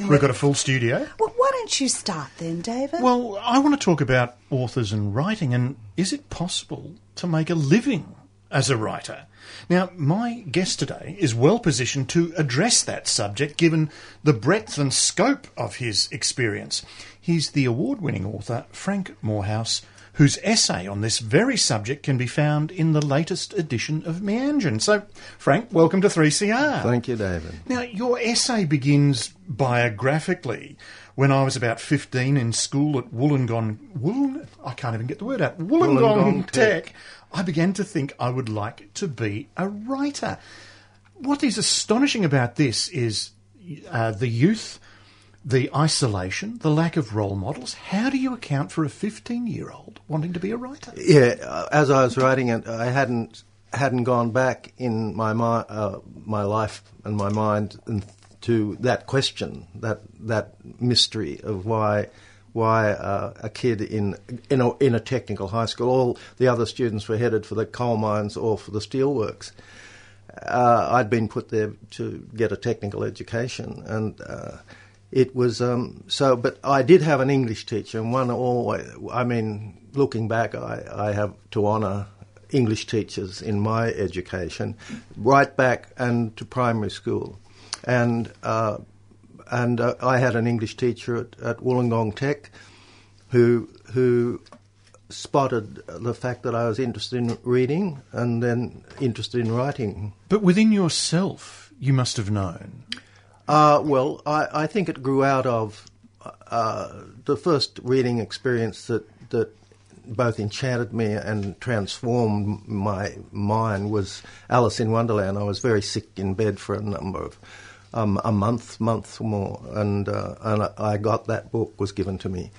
can We've we- got a full studio. Well, why don't you start then, David? Well, I want to talk about authors and writing, and is it possible to make a living as a writer? Now, my guest today is well positioned to address that subject given the breadth and scope of his experience. He's the award winning author, Frank Moorhouse, whose essay on this very subject can be found in the latest edition of Meanjin. So, Frank, welcome to 3CR. Thank you, David. Now, your essay begins biographically. When I was about 15 in school at Wollongong, Wollong, I can't even get the word out, Wollongong, Wollongong Tech, Tech. I began to think I would like to be a writer. What is astonishing about this is uh, the youth, the isolation, the lack of role models. How do you account for a 15 year old wanting to be a writer? Yeah, uh, as I was writing it, I hadn't hadn't gone back in my mi- uh, my life and my mind and to that question, that that mystery of why why uh, a kid in in a, in a technical high school, all the other students were headed for the coal mines or for the steelworks. Uh, I'd been put there to get a technical education, and uh, it was um, so. But I did have an English teacher, and one always. I mean, looking back, I, I have to honour English teachers in my education, right back and to primary school, and uh, and uh, I had an English teacher at, at Wollongong Tech, who who spotted the fact that I was interested in reading and then interested in writing. But within yourself, you must have known. Uh, well, I, I think it grew out of uh, the first reading experience that, that both enchanted me and transformed my mind was Alice in Wonderland. I was very sick in bed for a number of um, a month, month or more, and uh, and I got that book was given to me,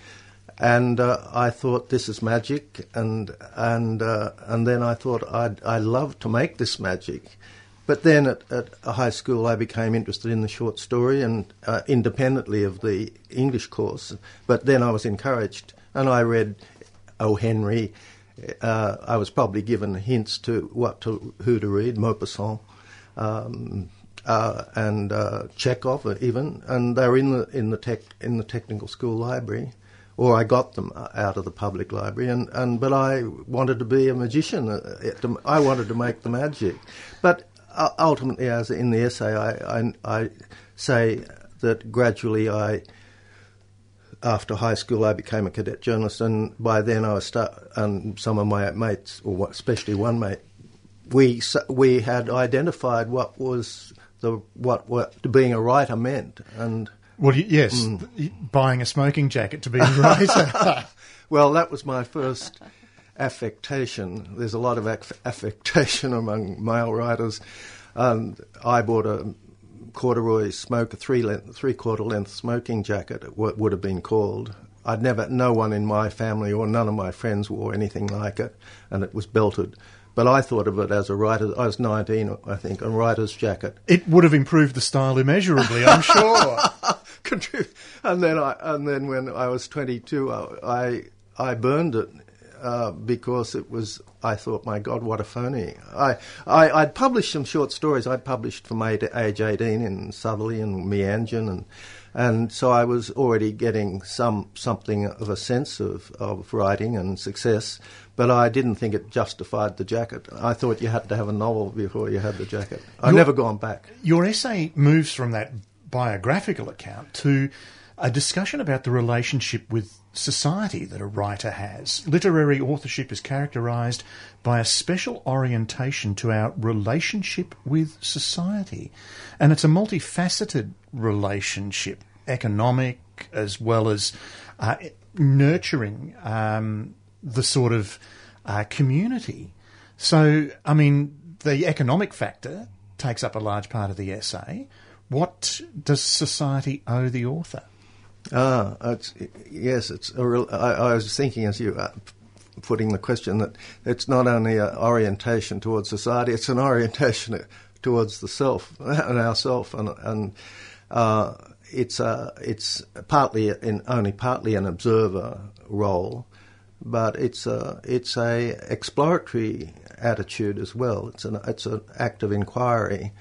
and uh, I thought this is magic, and and uh, and then I thought I'd I love to make this magic. But then at, at a high school, I became interested in the short story and uh, independently of the English course. But then I was encouraged, and I read O. Henry. Uh, I was probably given hints to what to who to read, Maupassant, um, uh, and uh, Chekhov even, and they're in the in the tech in the technical school library. Or I got them uh, out of the public library, and, and but I wanted to be a magician. Uh, I wanted to make the magic, but uh, ultimately, as in the essay, I, I, I say that gradually I, after high school, I became a cadet journalist, and by then I was start, and some of my mates, or what- especially one mate, we we had identified what was the what what being a writer meant, and Well, yes, mm. th- buying a smoking jacket to be a writer. Well, that was my first affectation. There's a lot of aff- affectation among male writers. And I bought a corduroy smoke, a three length, three quarter length smoking jacket. what would have been called. I'd never, no one in my family or none of my friends wore anything like it, and it was belted. But I thought of it as a writer. I was 19, I think, a writer's jacket. it would have improved the style immeasurably, I'm sure. And then I, and then when I was 22, I, I, I burned it uh, because it was. I thought, my God, what a phony! I, I, I'd published some short stories. I'd published from age age 18 in Southerly and Meanjin, and and so I was already getting some something of a sense of, of writing and success. But I didn't think it justified the jacket. I thought you had to have a novel before you had the jacket. I've You're- never gone back. Your essay moves from that biographical account to a discussion about the relationship with society that a writer has. Literary authorship is characterised by a special orientation to our relationship with society. And it's a multifaceted relationship, economic as well as uh, nurturing um, the sort of uh, community. So, I mean, the economic factor takes up a large part of the essay. What does society owe the author? Ah, it's, yes, it's. Real, I, I was thinking as you uh, putting the question that it's not only an orientation towards society; it's an orientation towards the self and ourself, and and uh, it's a it's partly in only partly an observer role, but it's a it's a exploratory attitude as well. It's an it's an act of inquiry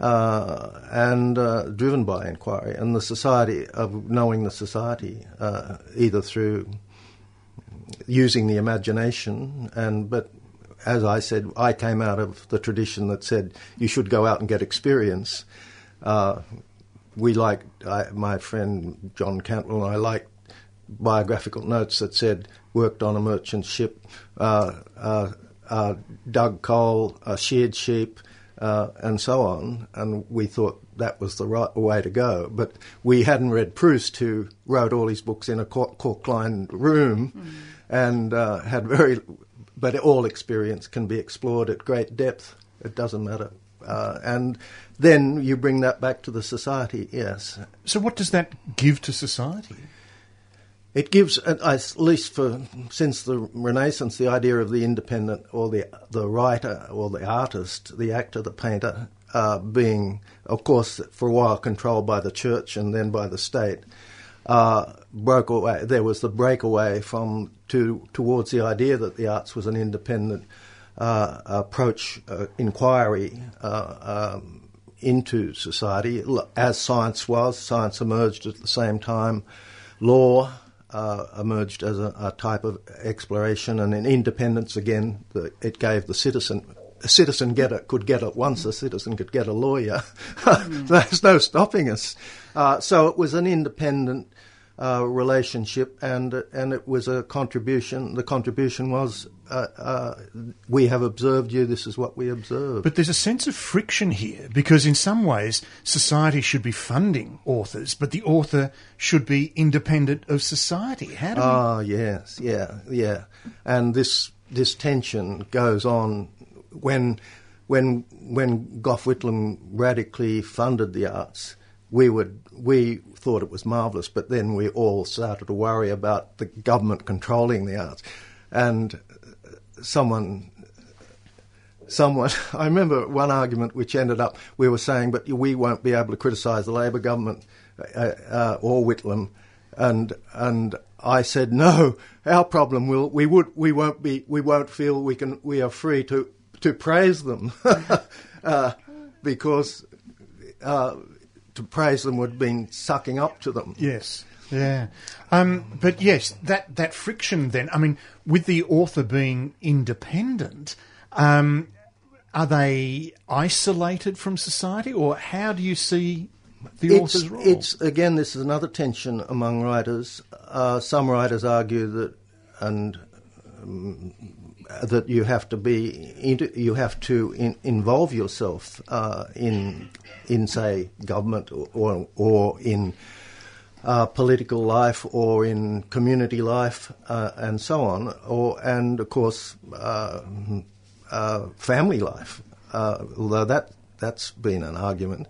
uh, and uh, driven by inquiry, and the society of knowing the society, uh, either through using the imagination, and but as I said, I came out of the tradition that said you should go out and get experience. Uh, we like my friend John Cantwell and I like biographical notes that said worked on a merchant ship, uh, uh, uh dug coal, sheared sheep, uh, and so on. And we thought that was the right way to go. But we hadn't read Proust, who wrote all his books in a cork-lined room, mm. and uh, had very. But all experience can be explored at great depth. It doesn't matter. Uh, and then you bring that back to the society, yes. So, what does that give to society? It gives, at least for since the Renaissance, the idea of the independent or the the writer or the artist, the actor, the painter, uh, being, of course, for a while controlled by the church and then by the state, uh, broke away. There was the breakaway from to towards the idea that the arts was an independent uh, approach, uh, inquiry. Uh, um, into society, as science was, science emerged at the same time. Law uh, emerged as a, a, type of exploration, and in independence again, it gave the citizen. A citizen get it, could get it once, a citizen could get a lawyer. There's no stopping us. Uh, so it was an independent uh, relationship, and and it was a contribution. The contribution was uh, uh, we have observed you. This is what we observe. But there's a sense of friction here because, in some ways, society should be funding authors, but the author should be independent of society. How do? Ah, we... yes, yeah, yeah, and this this tension goes on when when when Gough Whitlam radically funded the arts. We would we thought it was marvellous, but then we all started to worry about the government controlling the arts. And someone someone, I remember one argument which ended up, we were saying, but we won't be able to criticise the Labor government uh, uh, or Whitlam. And, and I said, no, our problem will, we would, we won't be, we won't feel we can, we are free to, to praise them. uh, because, uh, to praise them would mean sucking up to them. Yes. Yeah. Um, but yes, that, that friction then, I mean, with the author being independent, um, are they isolated from society or how do you see the it's, author's role? It's, again, this is another tension among writers. Uh, some writers argue that, and um, that you have to be you have to in, involve yourself uh, in in say government or or, in uh, political life or in community life uh, and so on, or and of course uh, uh family life. Uh, although that that's been an argument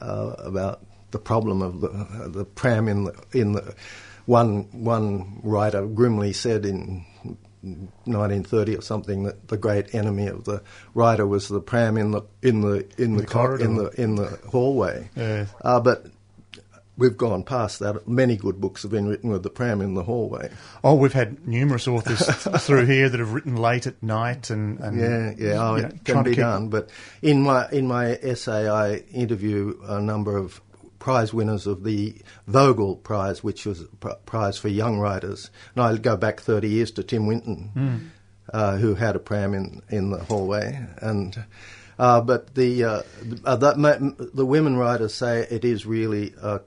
about the problem of the the pram in the in the one one writer grimly said in 1930 or something that the great enemy of the writer was the pram in the in the in the, the corridor. in the in the hallway. Yeah. Uh, but we've gone past that. Many good books have been written with the pram in the hallway. Oh, we've had numerous authors through here that have written late at night and, and yeah, yeah, oh, it can be done. But in my in my essay, I interview a number of prize winners of the Vogel Prize, which was a prize for young writers. And I go back 30 years to Tim Winton, mm. uh, who had a pram in, in the hallway. And uh, but the uh, uh, that, the women writers say it is really uh,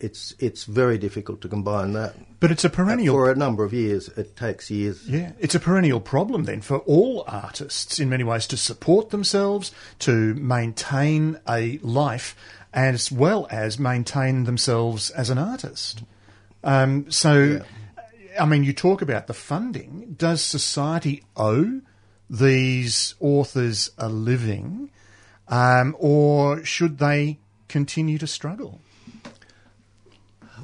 it's it's very difficult to combine that. But it's a perennial for a number of years. It takes years. Yeah, it's a perennial problem then for all artists in many ways to support themselves, to maintain a life, as well as maintain themselves as an artist. Um, so, yeah. I mean, you talk about the funding. Does society owe these authors are living, um, or should they continue to struggle?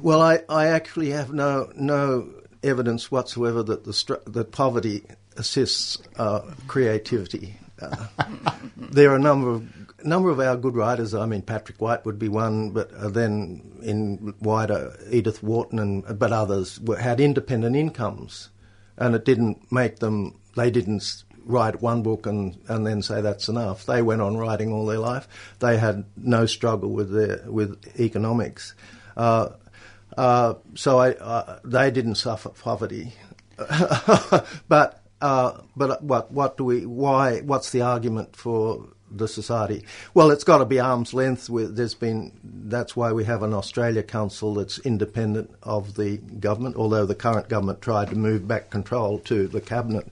Well, I, I actually have no no evidence whatsoever that the that poverty assists uh, creativity. Uh, there are a number of number of our good writers. I mean, Patrick White would be one, but uh, then in wider Edith Wharton and but others were, had independent incomes, and it didn't make them. They didn't write one book and, and then say that's enough. They went on writing all their life. They had no struggle with their with economics. Uh, uh, so I, uh, they didn't suffer poverty. but uh, but what what do we why what's the argument for the society? Well, it's got to be arm's length. There's been that's why we have an Australia Council that's independent of the government. Although the current government tried to move back control to the cabinet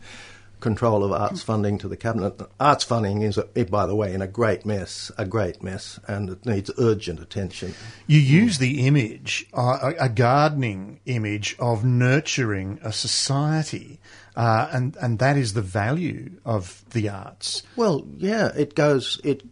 control of arts funding to the cabinet. Arts funding is, by the way, in a great mess, a great mess, and it needs urgent attention. You use the image, uh, a gardening image of nurturing a society uh, and and that is the value of the arts. Well, yeah, it goes. It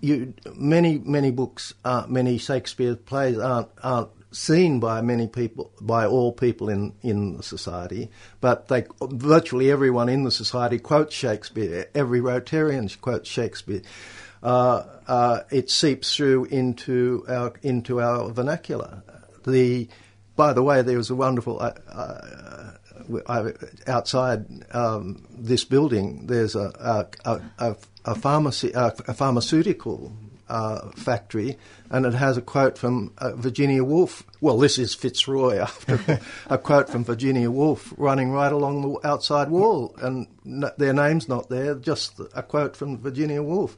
you many many books, uh, many Shakespeare plays aren't aren't seen by many people, by all people in in the society, but they virtually everyone in the society quotes Shakespeare. Every Rotarian quotes Shakespeare. Uh, uh, it seeps through into our into our vernacular. The by the way, there was a wonderful. Uh, uh outside um, this building, there's a, a, a, a pharmacy, a, pharmaceutical uh, factory, and it has a quote from uh, Virginia Woolf. Well, this is Fitzroy, after a quote from Virginia Woolf running right along the outside wall, and their name's not there, just a quote from Virginia Woolf.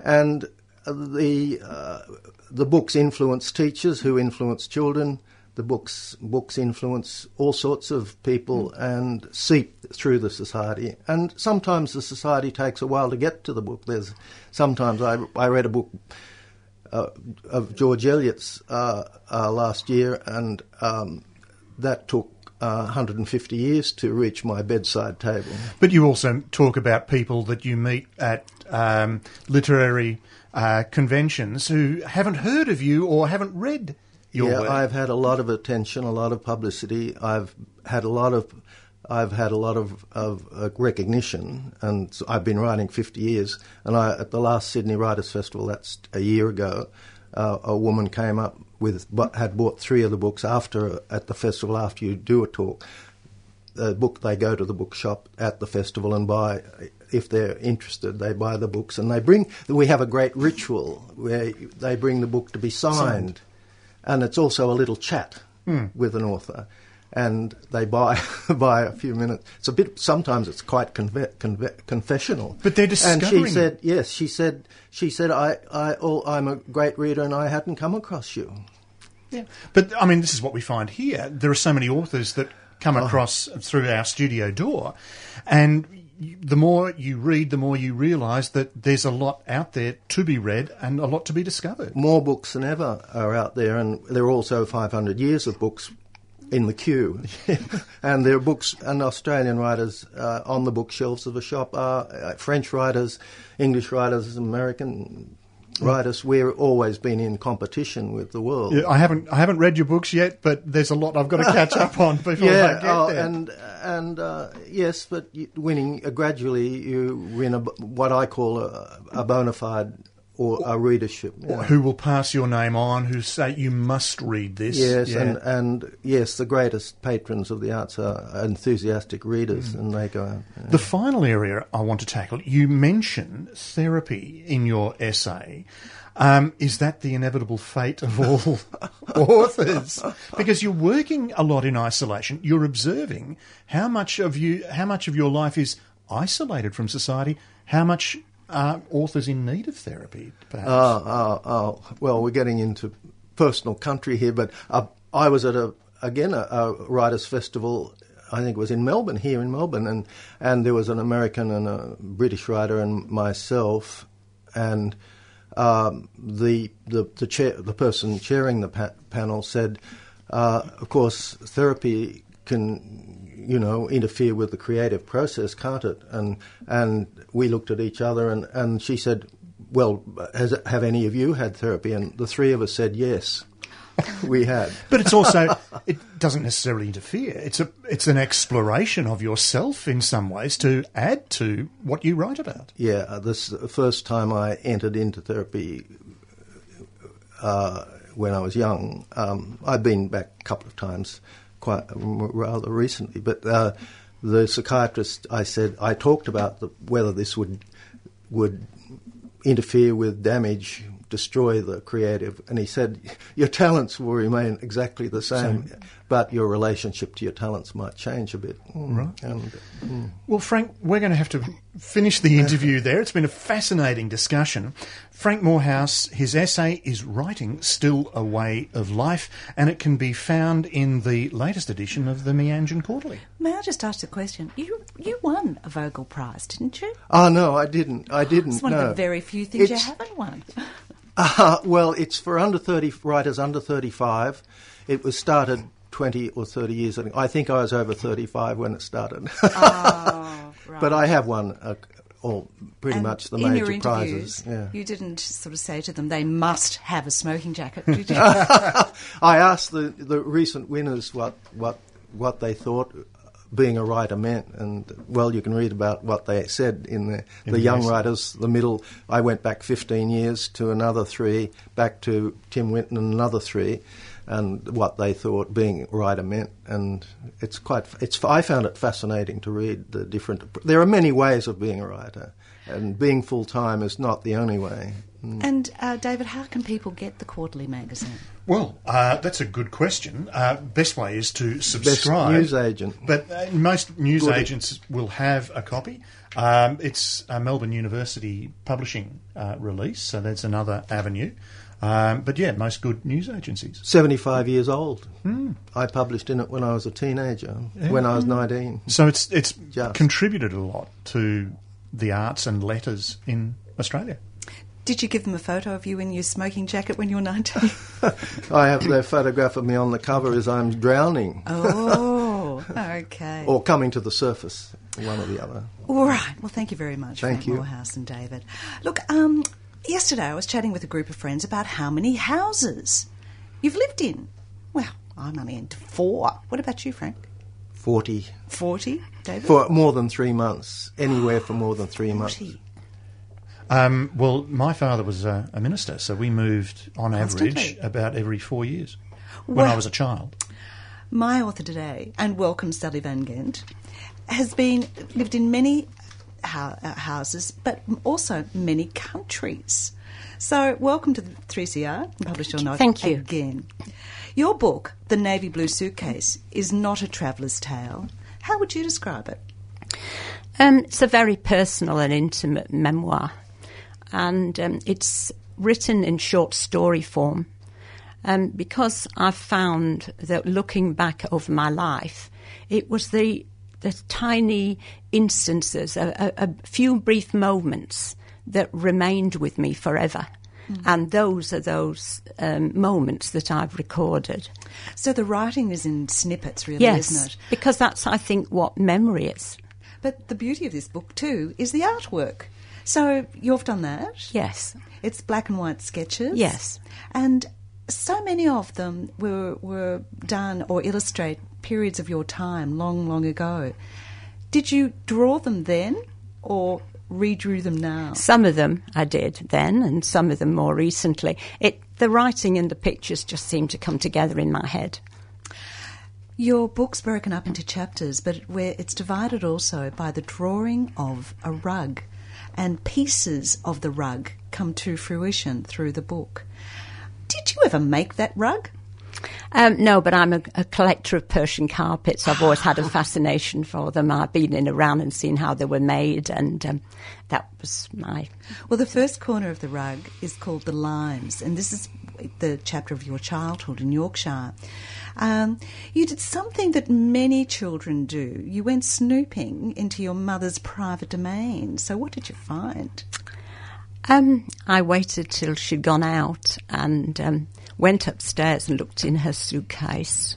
And the uh, the books influence teachers who influence children the books books influence all sorts of people mm. and seep through the society. And sometimes the society takes a while to get to the book. There's sometimes I I read a book uh, of George Eliot's uh, uh, last year, and um, that took. 150 uh, years to reach my bedside table. But you also talk about people that you meet at um, literary uh, conventions who haven't heard of you or haven't read your yeah, work? I've had a lot of attention, a lot of publicity. I've had a lot of I've had a lot of, of uh, recognition, and so I've been writing 50 years. And I, at the last Sydney Writers' Festival, that's a year ago, uh, a woman came up with, had bought three of the books after at the festival. After you do a talk, the book they go to the bookshop at the festival and buy. If they're interested, they buy the books and they bring. We have a great ritual where they bring the book to be signed. signed and it's also a little chat mm. with an author. And they buy buy a few minutes. It's a bit. Sometimes it's quite conve- conve- confessional. But they're discovering. And she said, yes. She said, she said, I, I, oh, I'm a great reader, and I hadn't come across you. Yeah. But I mean, this is what we find here. There are so many authors that come oh. across oh. through our studio door, and the more you read, the more you realise that there's a lot out there to be read and a lot to be discovered. More books than ever are out there, and there are also 500 years of books in the queue. and there are books and Australian writers uh, on the bookshelves of a shop are uh, French writers, English writers, American writers. We've always been in competition with the world. Yeah, I haven't I haven't read your books yet, but there's a lot I've got to catch up on before yeah, I get oh, there. And and uh, yes, but winning uh, gradually you win a, what I call a, a bona fide or a readership. Yeah. Who will pass your name on, who say you must read this. Yes, yeah. and, and yes, the greatest patrons of the arts are enthusiastic readers, mm. and they go out. Yeah. The final area I want to tackle, you mention therapy in your essay. Um, is that the inevitable fate of all authors? Because you're working a lot in isolation. You're observing how much of you, how much of your life is isolated from society. How much are authors in need of therapy? Perhaps. Oh, oh, oh. Well, we're getting into personal country here, but uh, I was at a again a, a writers' festival I think it was in Melbourne, here in Melbourne, and and there was an American and a British writer and myself, and um, the the the, chair, the person chairing the pa- panel said, uh, of course, therapy can you know interfere with the creative process, can't it? And and we looked at each other, and, and she said, well, has, have any of you had therapy? And the three of us said yes. we had. But it's also it doesn't necessarily interfere. It's a it's an exploration of yourself in some ways to add to what you write about. Yeah, uh, this the first time I entered into therapy uh, when I was young. Um, I've been back a couple of times, quite rather recently, but. Uh, the psychiatrist, I said, I talked about the, whether this would would interfere with damage, destroy the creative, and he said, your talents will remain exactly the same, same. But your relationship to your talents might change a bit. Right. And, mm. Well, Frank, we're going to have to finish the interview there. It's been a fascinating discussion. Frank Moorhouse, his essay is Writing Still a Way of Life, and it can be found in the latest edition of the Meanjin Quarterly. May I just ask a question? You you won a Vogel Prize, didn't you? Oh, no, I didn't. I didn't. It's one no. of the very few things it's, you haven't won. uh, well, it's for under 30 writers under 35. It was started 20 or 30 years. I think I was over 35 when it started. oh, right. But I have won a, all pretty and much the major prizes. Yeah. You didn't sort of say to them they must have a smoking jacket, did you? I asked the, the recent winners what, what what they thought being a writer meant, and well, you can read about what they said in the, in the young writers. The middle, I went back 15 years to another three, back to Tim Winton and another three, and what they thought being a writer meant. And it's quite, it's I found it fascinating to read the different. There are many ways of being a writer, and being full time is not the only way. Mm. And uh, David, how can people get the quarterly magazine? Well, uh, that's a good question. Uh, best way is to subscribe. Best news agent. But uh, most news good. agents will have a copy. Um, it's a Melbourne University publishing uh, release, so that's another avenue. Um, but yeah, most good news agencies. 75 years old. Hmm. I published in it when I was a teenager, yeah. when I was 19. So it's, it's contributed a lot to the arts and letters in Australia. Did you give them a photo of you in your smoking jacket when you were 19? I have their photograph of me on the cover as I'm drowning. Oh, okay. or coming to the surface, one or the other. All right. Well, thank you very much, thank Frank you. Moorhouse and David. Look, um, yesterday I was chatting with a group of friends about how many houses you've lived in. Well, I'm only into four. What about you, Frank? 40. 40, David? For more than three months. Anywhere for more than three 40. months. Um, well, my father was a, a, minister, so we moved on average about every four years when well, I was a child. My author today, and welcome Sally Van Gent, has been lived in many houses, but also many countries. So, welcome to the 3CR, published your novel. Thank you. Again. Your book, The Navy Blue Suitcase, is not a traveller's tale. How would you describe it? Um, it's a very personal and intimate memoir and um, it's written in short story form. Um, because I've found that looking back over my life, it was the the tiny instances, a, a, a few brief moments that remained with me forever. Mm. And those are those um, moments that I've recorded. So the writing is in snippets, really, yes, isn't it? Because that's, I think, what memory is. But the beauty of this book, too, is the artwork. So you've done that? Yes. It's black and white sketches? Yes. And so many of them were, were done or illustrate periods of your time long, long ago. Did you draw them then or redrew them now? Some of them I did then, and some of them more recently. It, the writing and the pictures just seemed to come together in my head. Your book's broken up into chapters, but where it's divided also by the drawing of a rug and pieces of the rug come to fruition through the book. Did you ever make that rug? Um, no, but I'm a, a, collector of Persian carpets. I've always had a fascination for them. I've been in around and seen how they were made, and um, that was my. Well, the first corner of the rug is called the Limes, and this is the chapter of your childhood in Yorkshire. Um, you did something that many children do. You went snooping into your mother's private domain. So, what did you find? Um, I waited till she'd gone out and um, went upstairs and looked in her suitcase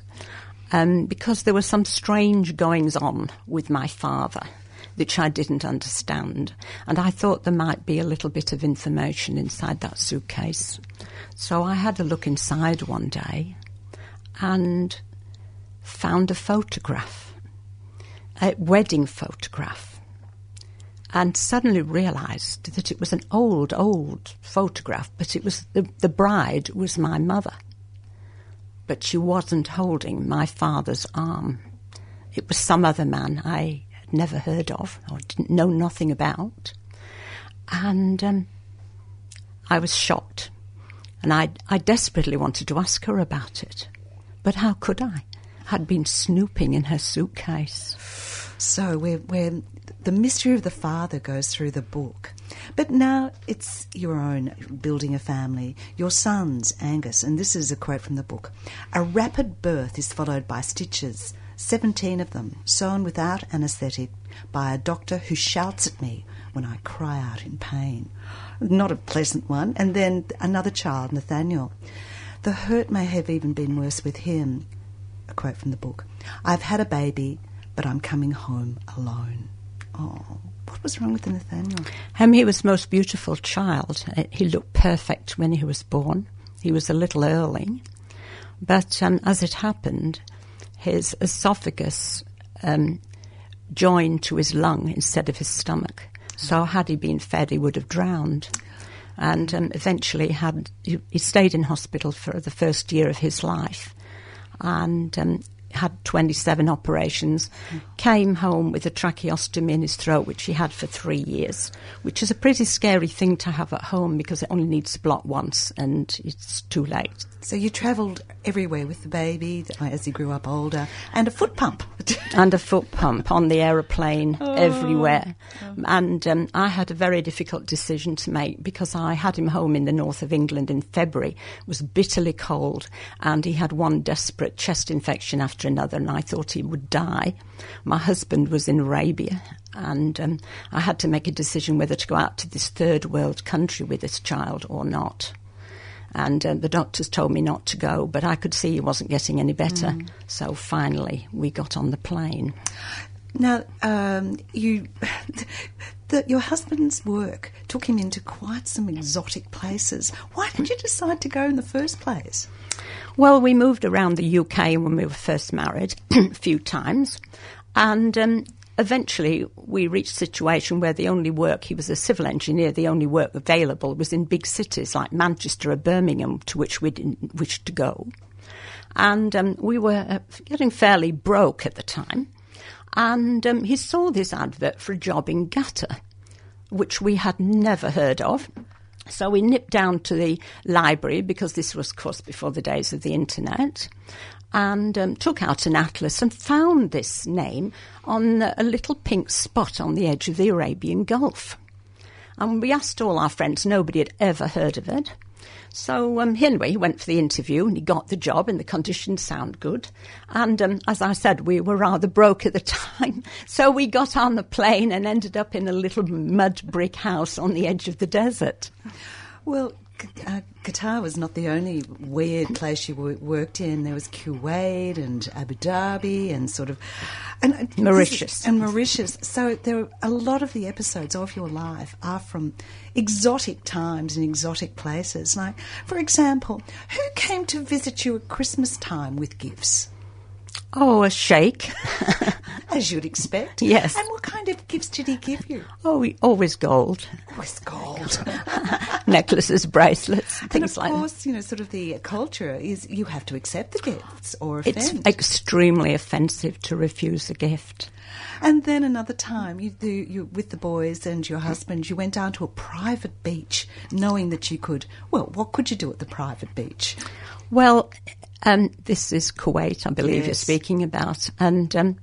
um, because there were some strange goings on with my father which I didn't understand. And I thought there might be a little bit of information inside that suitcase. So I had a look inside one day and found a photograph, a wedding photograph, and suddenly realised that it was an old, old photograph, but it was the, the bride was my mother. But she wasn't holding my father's arm. it was some other man I had never heard of or didn't know nothing about. And um, I was shocked. And I, I desperately wanted to ask her about it. But how could I? I'd been snooping in her suitcase. So we're, we're, the mystery of the father goes through the book. But now it's your own building a family, your sons, Angus, and this is a quote from the book. A rapid birth is followed by stitches, 17 of them, sewn without anaesthetic by a doctor who shouts at me when I cry out in pain. Not a pleasant one. And then another child, Nathaniel. The hurt may have even been worse with him. A quote from the book. I've had a baby, but I'm coming home alone. Oh, what was wrong with Nathaniel? Um, he was the most beautiful child. Uh, He looked perfect when he was born. He was a little early. But um, as it happened, his esophagus um, joined to his lung instead of his stomach. So had he been fed, he would have drowned. And um, eventually had he, he stayed in hospital for the first year of his life, and um, had 27 operations. Came home with a tracheostomy in his throat, which he had for three years, which is a pretty scary thing to have at home because it only needs to block once, and it's too late. So you travelled everywhere with the baby as he grew up older, and a foot pump. and a foot pump on the aeroplane everywhere. And um, I had a very difficult decision to make because I had him home in the north of England in February. It was bitterly cold, and he had one desperate chest infection after another, and I thought he would die. My husband was in Arabia, and um, I had to make a decision whether to go out to this third world country with this child or not. And uh, the doctors told me not to go, but I could see he wasn't getting any better. So finally, we got on the plane. Now, um, you, the, your husband's work took him into quite some exotic places. Why did you decide to go in the first place? Well, we moved around the UK when we were first married a few times, and um, eventually we reached a situation where the only work, he was a civil engineer, the only work available was in big cities like Manchester or Birmingham, to which we didn't wish to go. And um, we were uh, getting fairly broke at the time. And um, he saw this advert for a job in Qatar, which we had never heard of. So we nipped down to the library because this was, of course, before the days of the internet, and um, took out an atlas and found this name on a little pink spot on the edge of the Arabian Gulf. And we asked all our friends, nobody had ever heard of it. So um, anyway, he went for the interview and he got the job, and the conditions sound good. And um, as I said, we were rather broke at the time, so we got on the plane and ended up in a little mud brick house on the edge of the desert. Well, uh, Qatar was not the only weird place you w- worked in. There was Kuwait and Abu Dhabi and sort of and uh, Mauritius. and Mauritius. So there are a lot of the episodes of your life are from exotic times and exotic places. Like, for example, who came to visit you at Christmas time with gifts? Oh, a sheikh. As you'd expect. Yes. And what kind of gifts did he give you? oh, he- always gold. Always gold. Necklaces, bracelets, and things like that. Of course, you know, sort of the culture is you have to accept the gifts or offend. It's extremely offensive to refuse a gift. And then another time, you, do, you with the boys and your husband, you went down to a private beach, knowing that you could. Well, what could you do at the private beach? Well, um, this is Kuwait, I believe you're speaking about, and um,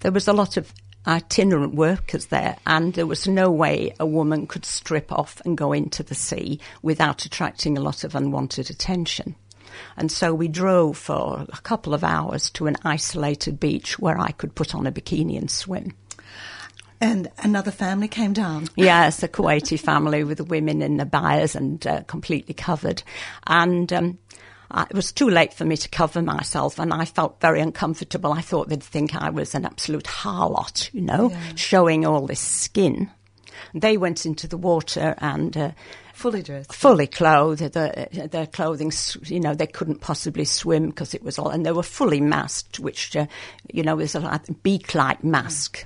there was a lot of itinerant workers there, and there was no way a woman could strip off and go into the sea without attracting a lot of unwanted attention. And so we drove for a couple of hours to an isolated beach where I could put on a bikini and swim. And another family came down. Yes, a Kuwaiti family with the women in the bias and uh, completely covered. And um, I, it was too late for me to cover myself, and I felt very uncomfortable. I thought they'd think I was an absolute harlot, you know, showing all this skin. They went into the water and uh, Fully dressed. fully clothed. The, their clothing, you know, they couldn't possibly swim because it was all, and they were fully masked, which, uh, you know, was a beak-like mask.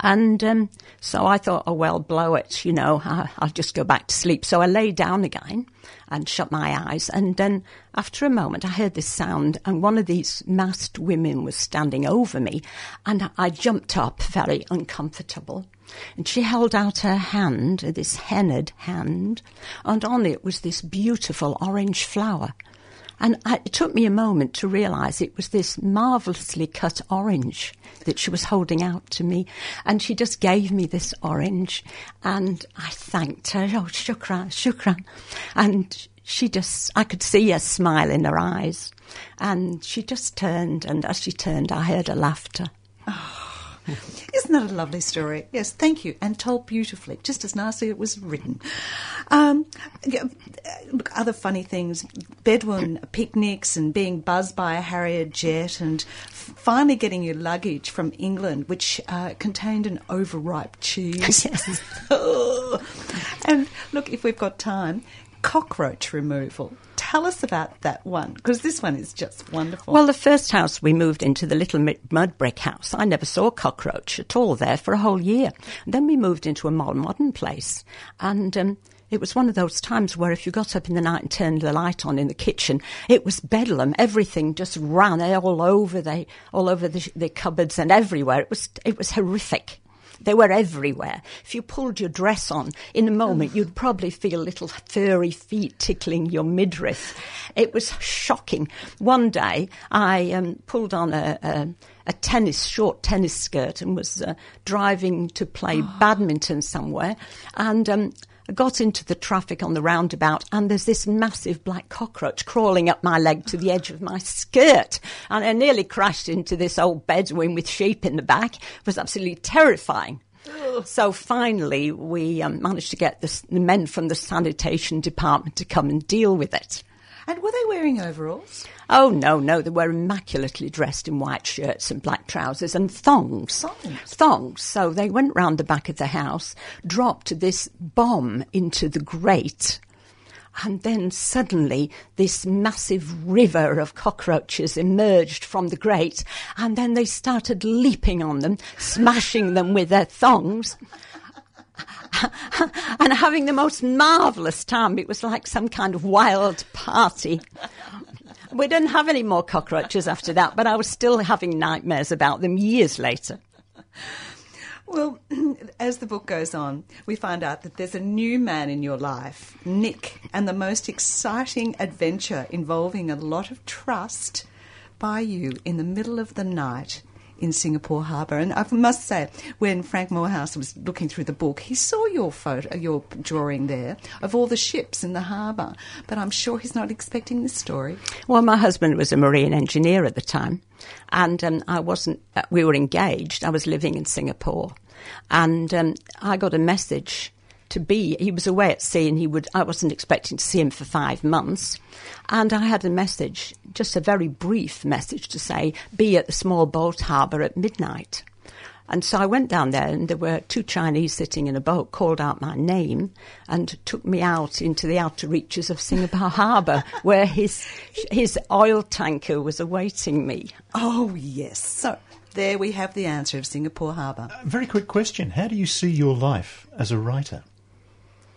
And um, so I thought, oh, well, blow it, you know, I, I'll just go back to sleep. So I lay down again and shut my eyes. And then after a moment, I heard this sound, and one of these masked women was standing over me. And I jumped up, very uncomfortable. And she held out her hand, this henna'd hand, and on it was this beautiful orange flower. And I, it took me a moment to realise it was this marvellously cut orange that she was holding out to me. And she just gave me this orange and I thanked her. Oh, shukran, shukran. And she just, I could see a smile in her eyes. And she just turned, and as she turned, I heard her laughter. Oh. Isn't that a lovely story? Yes, thank you. And told beautifully, just as nicely it was written. Um, look, other funny things Bedouin picnics and being buzzed by a Harrier jet and finally getting your luggage from England, which uh, contained an overripe cheese. Yes. and look, if we've got time, cockroach removal. Tell us about that one, because this one is just wonderful. Well, the first house we moved into, the little mud brick house, I never saw a cockroach at all there for a whole year. And then we moved into a more modern place, and um, it was one of those times where if you got up in the night and turned the light on in the kitchen, it was bedlam. Everything just ran all over the all over the, the cupboards and everywhere. It was it was horrific. They were everywhere. If you pulled your dress on, in a moment you'd probably feel little furry feet tickling your midriff. It was shocking. One day I um, pulled on a, a, a, tennis, short tennis skirt and was uh, driving to play badminton somewhere and um, I got into the traffic on the roundabout and there's this massive black cockroach crawling up my leg to the edge of my skirt. And I nearly crashed into this old Bedouin with sheep in the back. It was absolutely terrifying. So finally, we um, managed to get the, the men from the sanitation department to come and deal with it. And were they wearing overalls? Oh, no, no. They were immaculately dressed in white shirts and black trousers and thongs. Thongs? Thongs. So they went round the back of the house, dropped this bomb into the grate. And then suddenly this massive river of cockroaches emerged from the grate, and then they started leaping on them, smashing them with their thongs. and having the most marvellous time. It was like some kind of wild party. We didn't have any more cockroaches after that, but I was still having nightmares about them years later. Well, as the book goes on, we find out that there's a new man in your life, Nick, and the most exciting adventure involving a lot of trust by you in the middle of the night in Singapore Harbour. And I must say, when Frank Moorhouse was looking through the book, he saw your photo, your drawing there of all the ships in the harbour. But I'm sure he's not expecting this story. Well, my husband was a marine engineer at the time, and um, I wasn't. Uh, we were engaged. I was living in Singapore, and um, I got a message to be. He was away at sea, and he would. I wasn't expecting to see him for five months, and I had a message, just a very brief message to say, "Be at the small boat harbour at midnight." And so I went down there, and there were two Chinese sitting in a boat, called out my name, and took me out into the outer reaches of Singapore Harbour, where his his oil tanker was awaiting me. Oh yes, so there we have the answer of Singapore Harbour. Uh, very quick question: How do you see your life as a writer?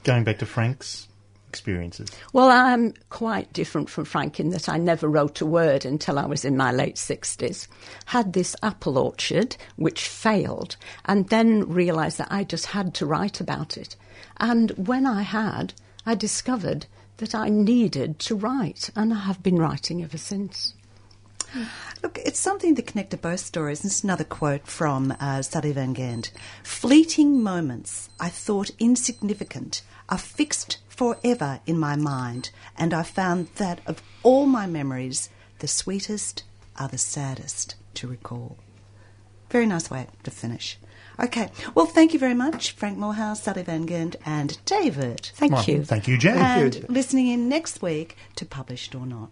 Going back to Frank's experiences? Well, I'm quite different from Frank in that I never wrote a word until I was in my late 60s. Had this apple orchard, which failed, and then realised that I just had to write about it. And when I had, I discovered that I needed to write, and I have been writing ever since. Look, it's something that connected both stories. This is another quote from uh, Sally Van Ghent. Fleeting moments I thought insignificant are fixed forever in my mind, and I found that of all my memories, the sweetest are the saddest to recall. Very nice way to finish. Okay, well, thank you very much, Frank Moorhouse, Sally Van Ghent, and David. Thank Well, you. Thank you, Jane. And listening in next week to Published or Not.